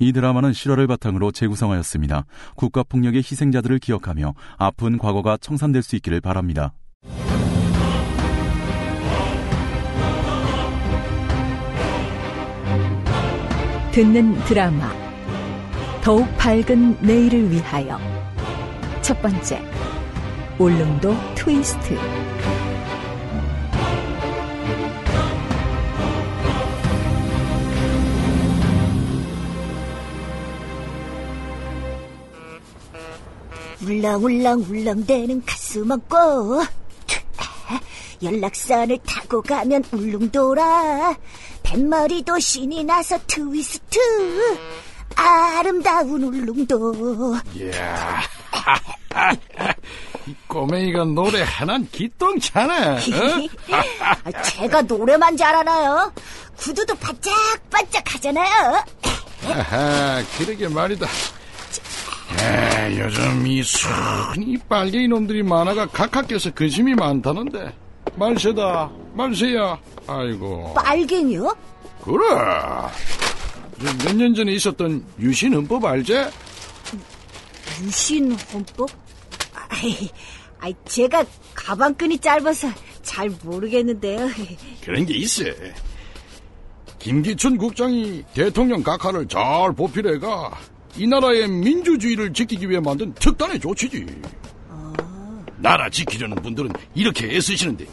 이 드라마는 실화를 바탕으로 재구성하였습니다. 국가폭력의 희생자들을 기억하며 아픈 과거가 청산될 수 있기를 바랍니다. 듣는 드라마 더욱 밝은 내일을 위하여 첫 번째 울릉도 트위스트 울렁울렁 울렁대는 가슴 얹고 연락선을 타고 가면 울릉도라 뱃머리도 신이 나서 트위스트. 아름다운 울릉도 이야. 이 꼬맹이가 노래 하나는 기똥차네 어? 제가 노래만 잘하나요? 구두도 반짝반짝 하잖아요. 아하 그러게 말이다 에, 요즘 이 순이 빨개 이놈들이 많아가 각하께서 근심이 많다는데 말세다 말세야 아이고 빨갱이요? 그래 몇 년 전에 있었던 유신 헌법 알지? 유신 헌법? 아이, 아이, 제가 가방끈이 짧아서 잘 모르겠는데요. 그런 게 있어. 김기춘 국장이 대통령 각하를 잘 보필해가 이 나라의 민주주의를 지키기 위해 만든 특단의 조치지. 나라 지키려는 분들은 이렇게 애쓰시는데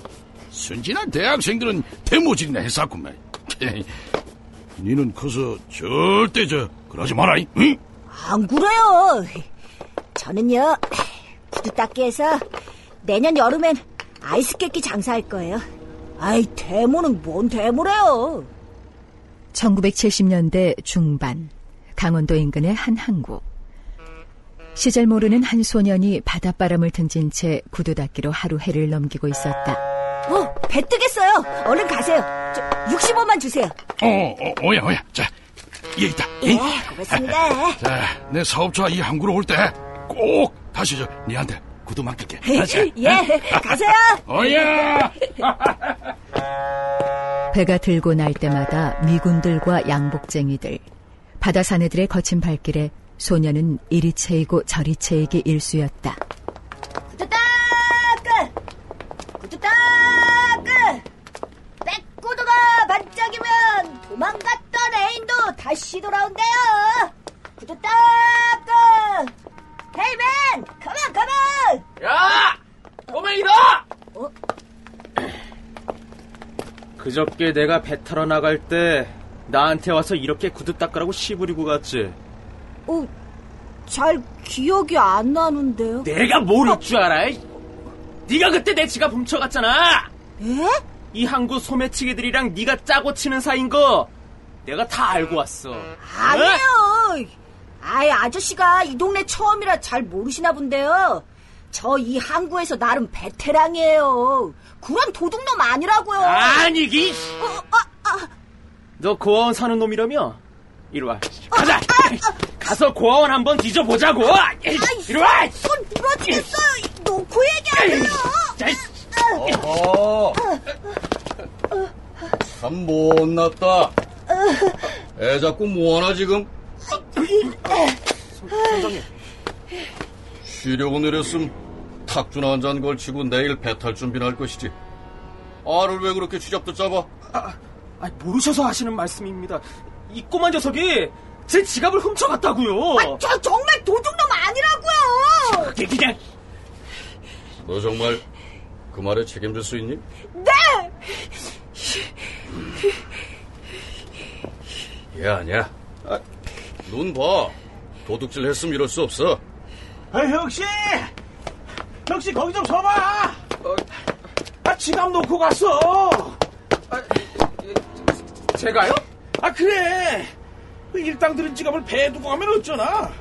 순진한 대학생들은 대모질이나 했었구만. 니는 커서 절대 저 그러지 마라. 응? 안 그래요. 저는요 구두 닦기에서 내년 여름엔 아이스 깨끼 장사할 거예요. 아이 대모는 뭔 대모래요. 1970년대 중반 강원도 인근의 한 항구 시절 모르는 한 소년이 바닷바람을 등진 채 구두 닦기로 하루 해를 넘기고 있었다. 어, 배 뜨겠어요. 얼른 가세요. 저 60원만 주세요. 어, 어, 오야, 오야. 자, 여기 있다. 예, 고맙습니다. 자, 내 사업차 이 항구로 올 때 꼭 다시 저 니한테 구두 맡길게. 알았지? 예, 가세요. 오야! 배가 들고 날 때마다 미군들과 양복쟁이들, 바다 사내들의 거친 발길에 소녀는 이리 채이고 저리 채이기 일쑤였다. 구두 닦아! 구두 닦아! 백구두가 반짝이면 도망갔던 애인도 다시 돌아온대요! 구두 닦아! 헤이맨! 가만 가만! 야! 꼬맹이다! 어? 그저께 내가 배 타러 나갈 때 나한테 와서 이렇게 구두 닦으라고 시부리고 갔지. 어, 잘 기억이 안 나는데요. 내가 모를 줄 알아? 네가 그때 내 지갑 훔쳐갔잖아. 예? 이 항구 소매치기들이랑 네가 짜고 치는 사이인 거 내가 다 알고 왔어. 아니에요. 아이 아저씨가 이 동네 처음이라 잘 모르시나 본데요. 저 이 항구에서 나름 베테랑이에요. 그런 도둑놈 아니라고요. 아니기. 어, 아, 아, 너 고아원 사는 놈이라며? 이리 와. 가자. 가서 고아원 한번 뒤져보자고. 이리 와. 손 부러지겠어요. 놓고 얘기하세요. 자, 어허. 참 못났다. 애 자꾸 뭐하나 지금? 선장님. 쉬려고 내렸음 탁준 한잔 걸치고 내일 배탈 준비를 할 것이지. 알을 왜 그렇게 쥐잡듯 잡아? 아, 아, 모르셔서 하시는 말씀입니다. 이 꼬만 녀석이 제 지갑을 훔쳐갔다고요. 아, 저 정말 도둑놈 아니라고요. 그게 그냥 너 정말 그 말에 책임질 수 있니? 네. 얘 아니야. 눈 봐. 도둑질 했으면 이럴 수 없어. 아, 혁씨! 혁씨, 거기 좀 서봐! 아, 지갑 놓고 갔어! 제가요? 아, 그래! 그 일당 들은 지갑을 배에 두고 가면 어쩌나?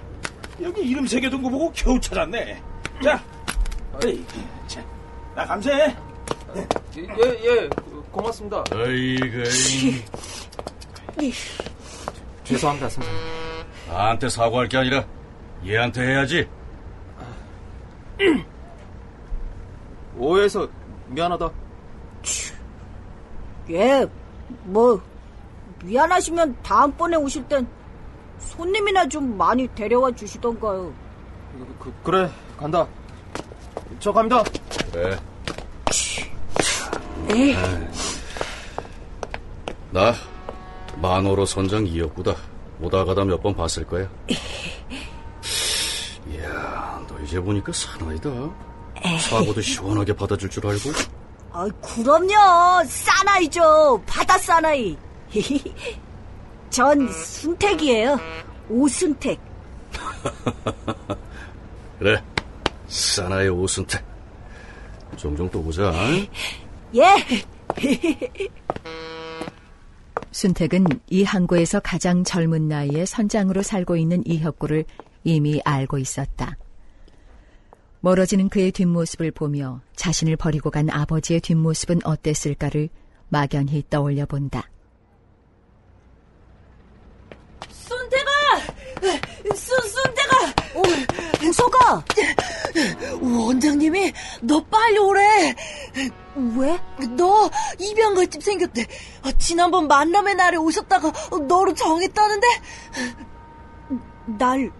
여기 이름 새겨둔 거 보고 겨우 찾았네. 자, 어이, 자, 나 감사해. 예, 예, 고맙습니다. 어이구. 죄송합니다, 선생님. 나한테 사과할 게 아니라 얘한테 해야지. 오해해서 미안하다. 예, 뭐 미안하시면 다음번에 오실 땐 손님이나 좀 많이 데려와 주시던가요. 그, 그 래 간다. 저 갑니다. 그래. 에이, 나 만호로 선장 이었구다. 오다 가다 몇 번 봤을 거야. 이야, 너 이제 보니까 사나이다. 사고도 시원하게 받아줄 줄 알고. 아, 그럼요. 사나이죠. 바다 사나이. 전 순택이에요. 오순택. 그래, 사나이 오순택. 종종 또 보자. 예. 순택은 이 항구에서 가장 젊은 나이에 선장으로 살고 있는 이혁구를 이미 알고 있었다. 멀어지는 그의 뒷모습을 보며 자신을 버리고 간 아버지의 뒷모습은 어땠을까를 막연히 떠올려 본다. 순태가! 순, 순태가! 어, 부 서가. 원장님이 너 빨리 오래! 왜? 너 입양갈집 생겼대. 아, 지난번 만남의 날에 오셨다가 너로 정했다는데? 날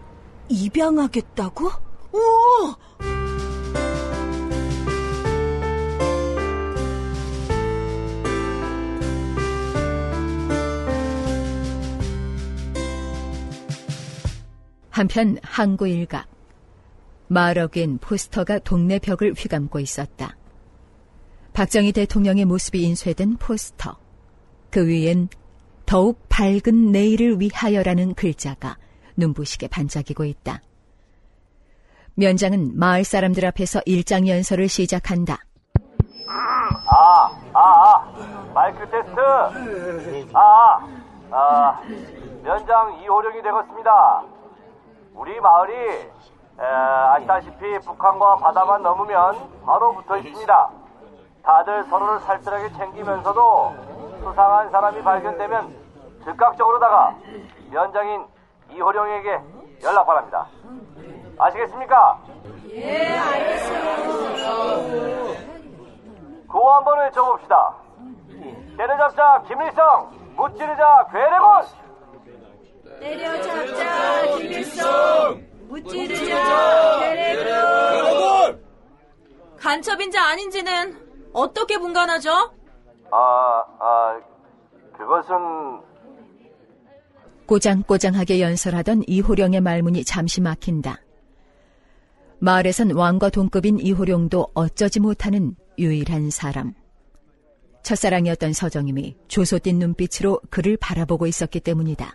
입양하겠다고? 오! 한편 항구 일각 마을어귀엔 포스터가 동네 벽을 휘감고 있었다. 박정희 대통령의 모습이 인쇄된 포스터. 그 위엔 더욱 밝은 내일을 위하여라는 글자가 눈부시게 반짝이고 있다. 면장은 마을 사람들 앞에서 일장 연설을 시작한다. 아, 아, 아, 마이크 테스트. 아, 아, 면장 이호령이 되었습니다. 우리 마을이 에, 아시다시피 북한과 바다만 넘으면 바로 붙어 있습니다. 다들 서로를 살뜰하게 챙기면서도 수상한 사람이 발견되면 즉각적으로다가 면장인 이호령에게 연락 바랍니다. 아시겠습니까? 예, 알겠습니다. 구호 한번 외쳐봅시다. 때려잡자 김일성, 무찌르자 괴뢰곤. 때려잡자 김일성. 무찌르자 괴뢰군. 간첩인지 아닌지는 어떻게 분간하죠? 아, 아, 그것은 꼬장꼬장하게 연설하던 이호령의 말문이 잠시 막힌다. 마을에선 왕과 동급인 이호령도 어쩌지 못하는 유일한 사람. 첫사랑이었던 서정임이 조소띤 눈빛으로 그를 바라보고 있었기 때문이다.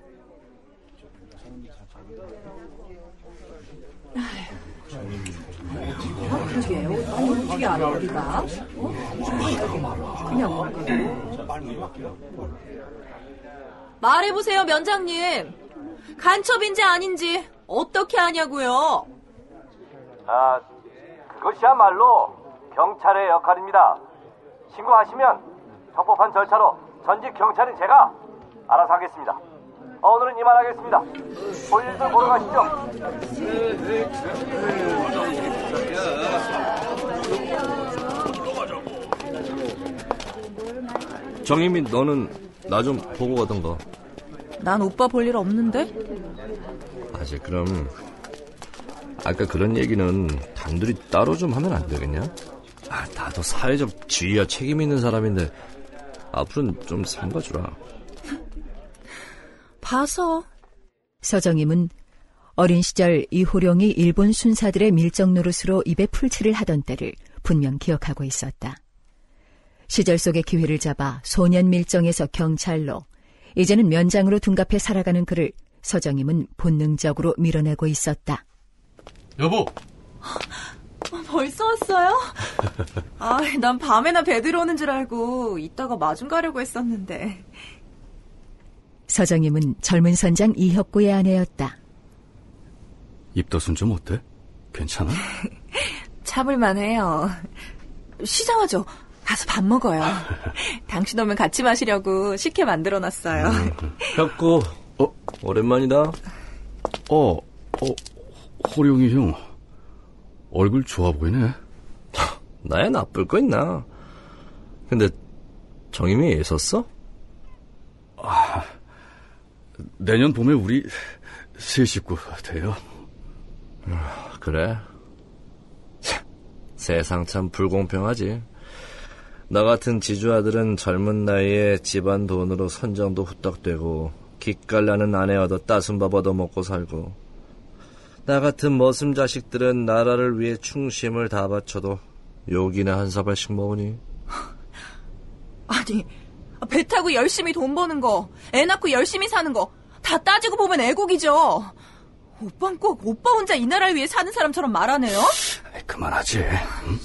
말해보세요, 면장님. 간첩인지 아닌지 어떻게 아냐고요? 아, 그것이야말로 경찰의 역할입니다. 신고하시면 적법한 절차로 전직 경찰인 제가 알아서 하겠습니다. 어, 오늘은 이만하겠습니다. 볼일들 보러 가시죠. 정혜민 너는 나 좀 보고 가던가 난 오빠 볼 일 없는데? 아직 그럼 아까 그런 얘기는 단둘이 따로 좀 하면 안 되겠냐? 아, 나도 사회적 지위와 책임 있는 사람인데 앞으로는 좀 삼가주라 봐서. 서정임은 어린 시절 이호령이 일본 순사들의 밀정 노릇으로 입에 풀칠을 하던 때를 분명 기억하고 있었다. 시절 속의 기회를 잡아 소년 밀정에서 경찰로 이제는 면장으로 둔갑해 살아가는 그를 서정임은 본능적으로 밀어내고 있었다. 여보, 벌써 왔어요? 아, 난 밤에나 배 들어오는 줄 알고 이따가 마중 가려고 했었는데. 서정임은 젊은 선장 이혁구의 아내였다. 입덧은 좀 어때? 괜찮아? 참을만 해요. 시장하죠. 가서 밥 먹어요. 당신 오면 같이 마시려고 식혜 만들어 놨어요. 혁구 어? 오랜만이다 어, 어, 호령이 형. 얼굴 좋아 보이네. 나야 나쁠 거 있나 근데 정임이 애썼어? 내년 봄에 우리 세 식구 돼요. 그래? 참, 세상 참 불공평하지. 나 같은 지주 아들은 젊은 나이에 집안 돈으로 선장도 후딱되고 기깔나는 아내 얻어 따순 밥 얻어 먹고 살고 나 같은 머슴 자식들은 나라를 위해 충심을 다 바쳐도 욕이나 한 사발씩 먹으니 아니, 배 타고 열심히 돈 버는 거, 애 낳고 열심히 사는 거, 다 따지고 보면 애국이죠. 오빠는 꼭 오빠 혼자 이 나라를 위해 사는 사람처럼 말하네요? 그만하지. 응?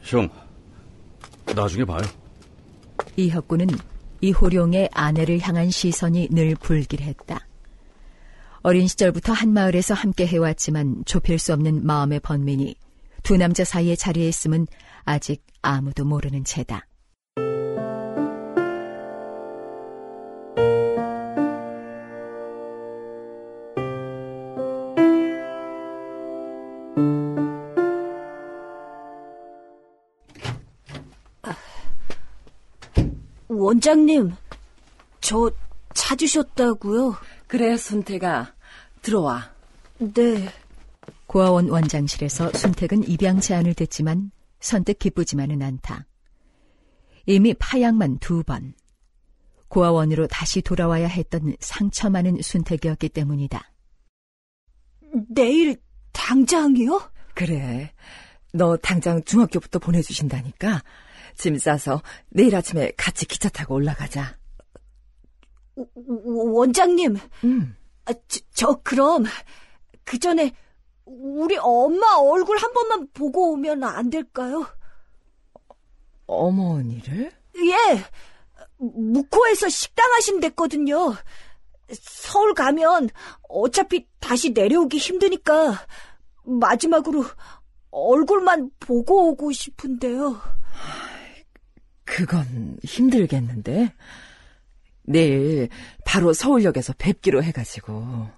형, 나중에 봐요. 이혁구는 이호룡의 아내를 향한 시선이 늘 불길했다. 어린 시절부터 한 마을에서 함께 해왔지만 좁힐 수 없는 마음의 번민이 두 남자 사이에 자리에 있음은 아직 아무도 모르는 채다. 원장님, 저 찾으셨다고요? 그래, 순태가. 들어와. 네. 고아원 원장실에서 순택은 입양 제안을 듣지만 선뜻 기쁘지만은 않다. 이미 파양만 두 번. 고아원으로 다시 돌아와야 했던 상처 많은 순택이었기 때문이다. 내일 당장이요? 그래. 너 당장 중학교부터 보내주신다니까. 짐 싸서 내일 아침에 같이 기차 타고 올라가자. 원장님. 음. 아, 저, 저 그럼 그 전에 우리 엄마 얼굴 한 번만 보고 오면 안 될까요? 어머니를? 예. 묵호에서 식당 하신댔거든요. 서울 가면 어차피 다시 내려오기 힘드니까 마지막으로 얼굴만 보고 오고 싶은데요. 그건 힘들겠는데. 내일 바로 서울역에서 뵙기로 해가지고.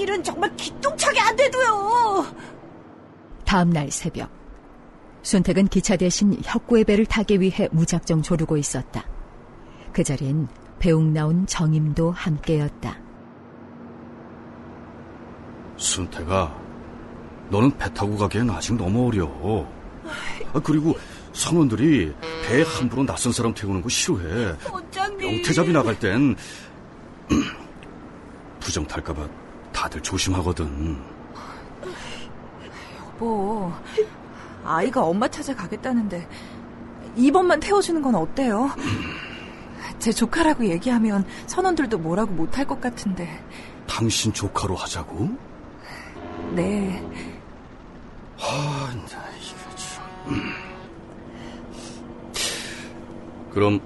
잡일은 정말 기똥차게 안 돼도요. 다음 날 새벽, 순택은 기차 대신 혁구의 배를 타기 위해 무작정 조르고 있었다. 그 자리엔 배웅 나온 정임도 함께였다. 순태가, 너는 배 타고 가기엔 아직 너무 어려. 아, 그리고 선원들이 배 함부로 낯선 사람 태우는 거 싫어해. 원장님. 명태잡이 나갈 땐 부정 탈까봐 다들 조심하거든. 여보, 아이가 엄마 찾아가겠다는데 이번만 태워주는 건 어때요? 제 조카라고 얘기하면 선원들도 뭐라고 못할 것 같은데. 당신 조카로 하자고? 네. 아, 나 이거 참. 음. 그럼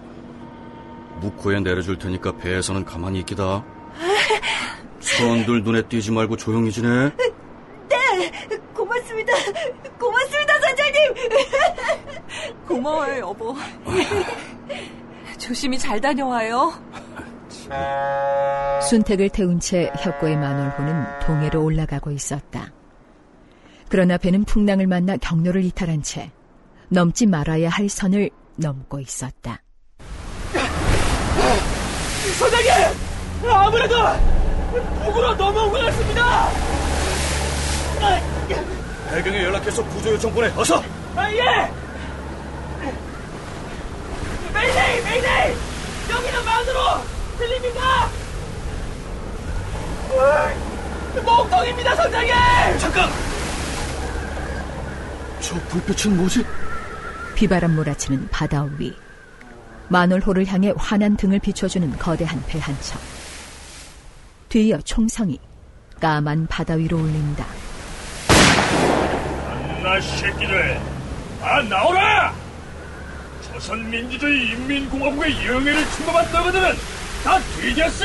묵호에 내려줄 테니까 배에서는 가만히 있기다. 선원들 눈에 띄지 말고 조용히 지내. 네, 고맙습니다. 고맙습니다, 선장님. 고마워요, 여보. 조심히 잘 다녀와요. 순택을 태운 채 혁고의 만월호는 동해로 올라가고 있었다. 그러나 배는 풍랑을 만나 경로를 이탈한 채 넘지 말아야 할 선을 넘고 있었다. 선장님! 아무래도 북으로 넘어온 것 같습니다! 해경에 연락해서 구조 요청 보내. 어서. 아, 예! 메이데이! 메이데이! 여기는 만으로! 들립니까? 목동입니다, 선장님! 잠깐! 저 불빛은 뭐지? 비바람 몰아치는 바다 위. 만월호를 향해 환한 등을 비춰주는 거대한 배 한 척. 뒤이어 총성이 까만 바다 위로 올린다. 안나 새끼들, 다 나오라! 조선민주주의 인민공화국의 영예를 침범한 너희들은 다 뒤졌어!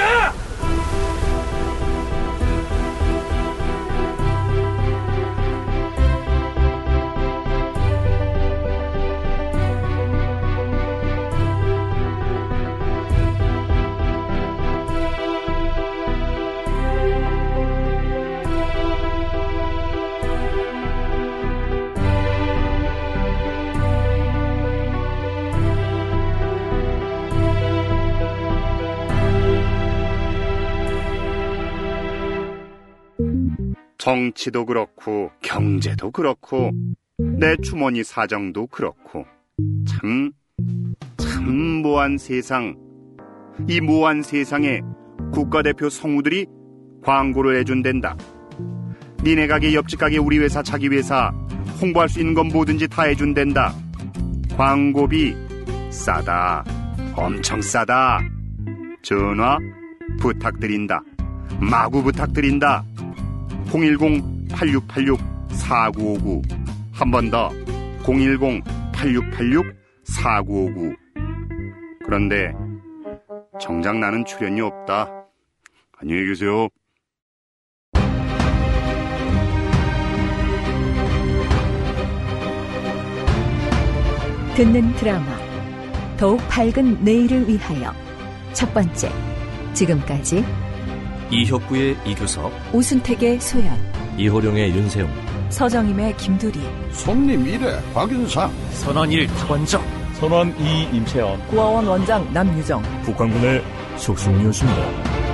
정치도 그렇고 경제도 그렇고 내 주머니 사정도 그렇고 참, 참 모한 세상. 이 모한 세상에 국가대표 성우들이 광고를 해준댄다. 니네 가게 옆집 가게 우리 회사 자기 회사 홍보할 수 있는 건 뭐든지 다 해준댄다. 광고비 싸다. 엄청 싸다. 전화 부탁드린다. 마구 부탁드린다. 010-8686-4959. 한 번 더. 010-8686-4959. 그런데 정작 나는 출연이 없다. 안녕히 계세요. 듣는 드라마 더욱 밝은 내일을 위하여 첫 번째 지금까지 이혁구의 이규석, 오순택의 소연, 이호룡의 윤세용, 서정임의 김두리, 손님 1회 박윤상, 선원 1 박원정, 선원 2 임채원, 고아원 원장 남유정, 북한군의 속승이었습니다.